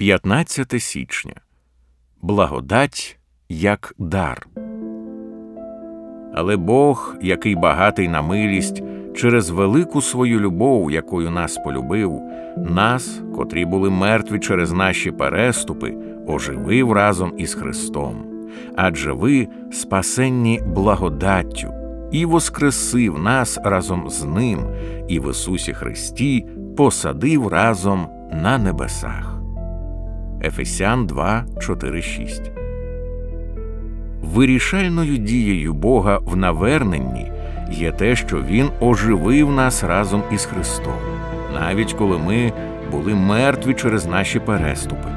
15 січня. Благодать як дар. Але Бог, який багатий на милість, через велику свою любов, якою нас полюбив, нас, котрі були мертві через наші переступи, оживив разом із Христом. Адже ви спасенні благодаттю, і воскресив нас разом з Ним, і в Ісусі Христі посадив разом на небесах. Ефесян 2, 4, 6 Вирішальною дією Бога в наверненні є те, що Він оживив нас разом із Христом, навіть коли ми були мертві через наші переступи.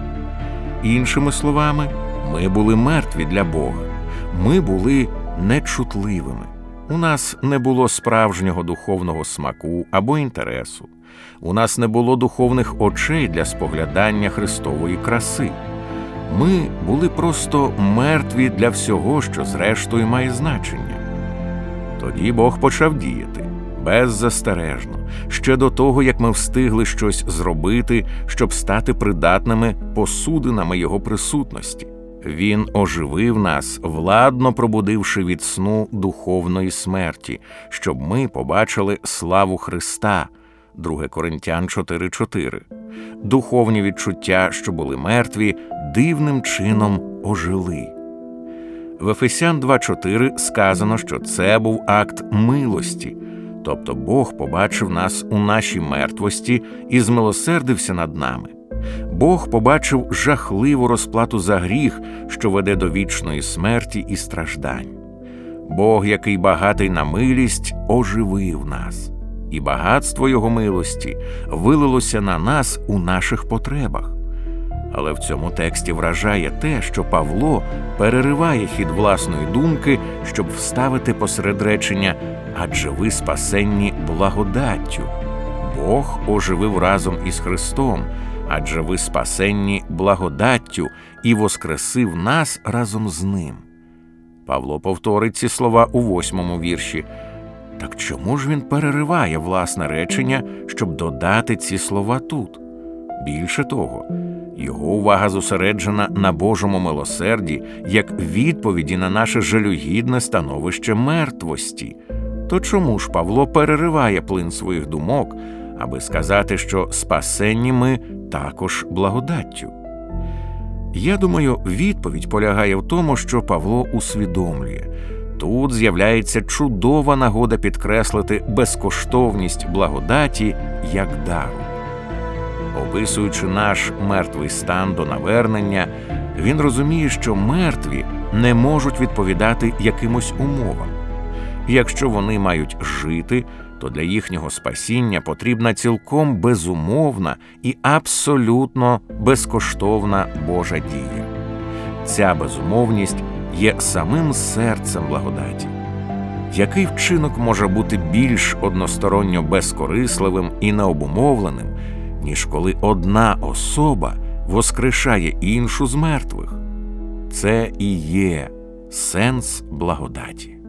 Іншими словами, ми були мертві для Бога, ми були нечутливими. У нас не було справжнього духовного смаку або інтересу, у нас не було духовних очей для споглядання Христової краси. Ми були просто мертві для всього, що зрештою має значення. Тоді Бог почав діяти беззастережно, ще до того, як ми встигли щось зробити, щоб стати придатними посудинами Його присутності. Він оживив нас, владно пробудивши від сну духовної смерті, щоб ми побачили славу Христа. 2 Коринтян 4.4. Духовні відчуття, що були мертві, дивним чином ожили. В Ефесян 2.4 сказано, що це був акт милості, тобто Бог побачив нас у нашій мертвості і змилосердився над нами. Бог побачив жахливу розплату за гріх, що веде до вічної смерті і страждань. Бог, який багатий на милість, оживив нас, і багатство Його милості вилилося на нас у наших потребах. Але в цьому тексті вражає те, що Павло перериває хід власної думки, щоб вставити посеред речення адже ви спасенні благодаттю. Бог оживив разом із Христом, адже ви спасенні благодаттю і воскресив нас разом з ним. Павло повторить ці слова у восьмому вірші. Так чому ж він перериває власне речення, щоб додати ці слова тут? Більше того, його увага зосереджена на Божому милосерді як відповіді на наше жалюгідне становище мертвості. То чому ж Павло перериває плин своїх думок, аби сказати, що спасенні ми також благодаттю? Я думаю, відповідь полягає в тому, що Павло усвідомлює. Тут з'являється чудова нагода підкреслити безкоштовність благодаті як дару. Описуючи наш мертвий стан до навернення, він розуміє, що мертві не можуть відповідати якимось умовам. Якщо вони мають жити, то для їхнього спасіння потрібна цілком безумовна і абсолютно безкоштовна Божа дія. Ця безумовність є самим серцем благодаті. Який вчинок може бути більш односторонньо безкорисливим і необумовленим, ніж коли одна особа воскрешає іншу з мертвих? Це і є сенс благодаті.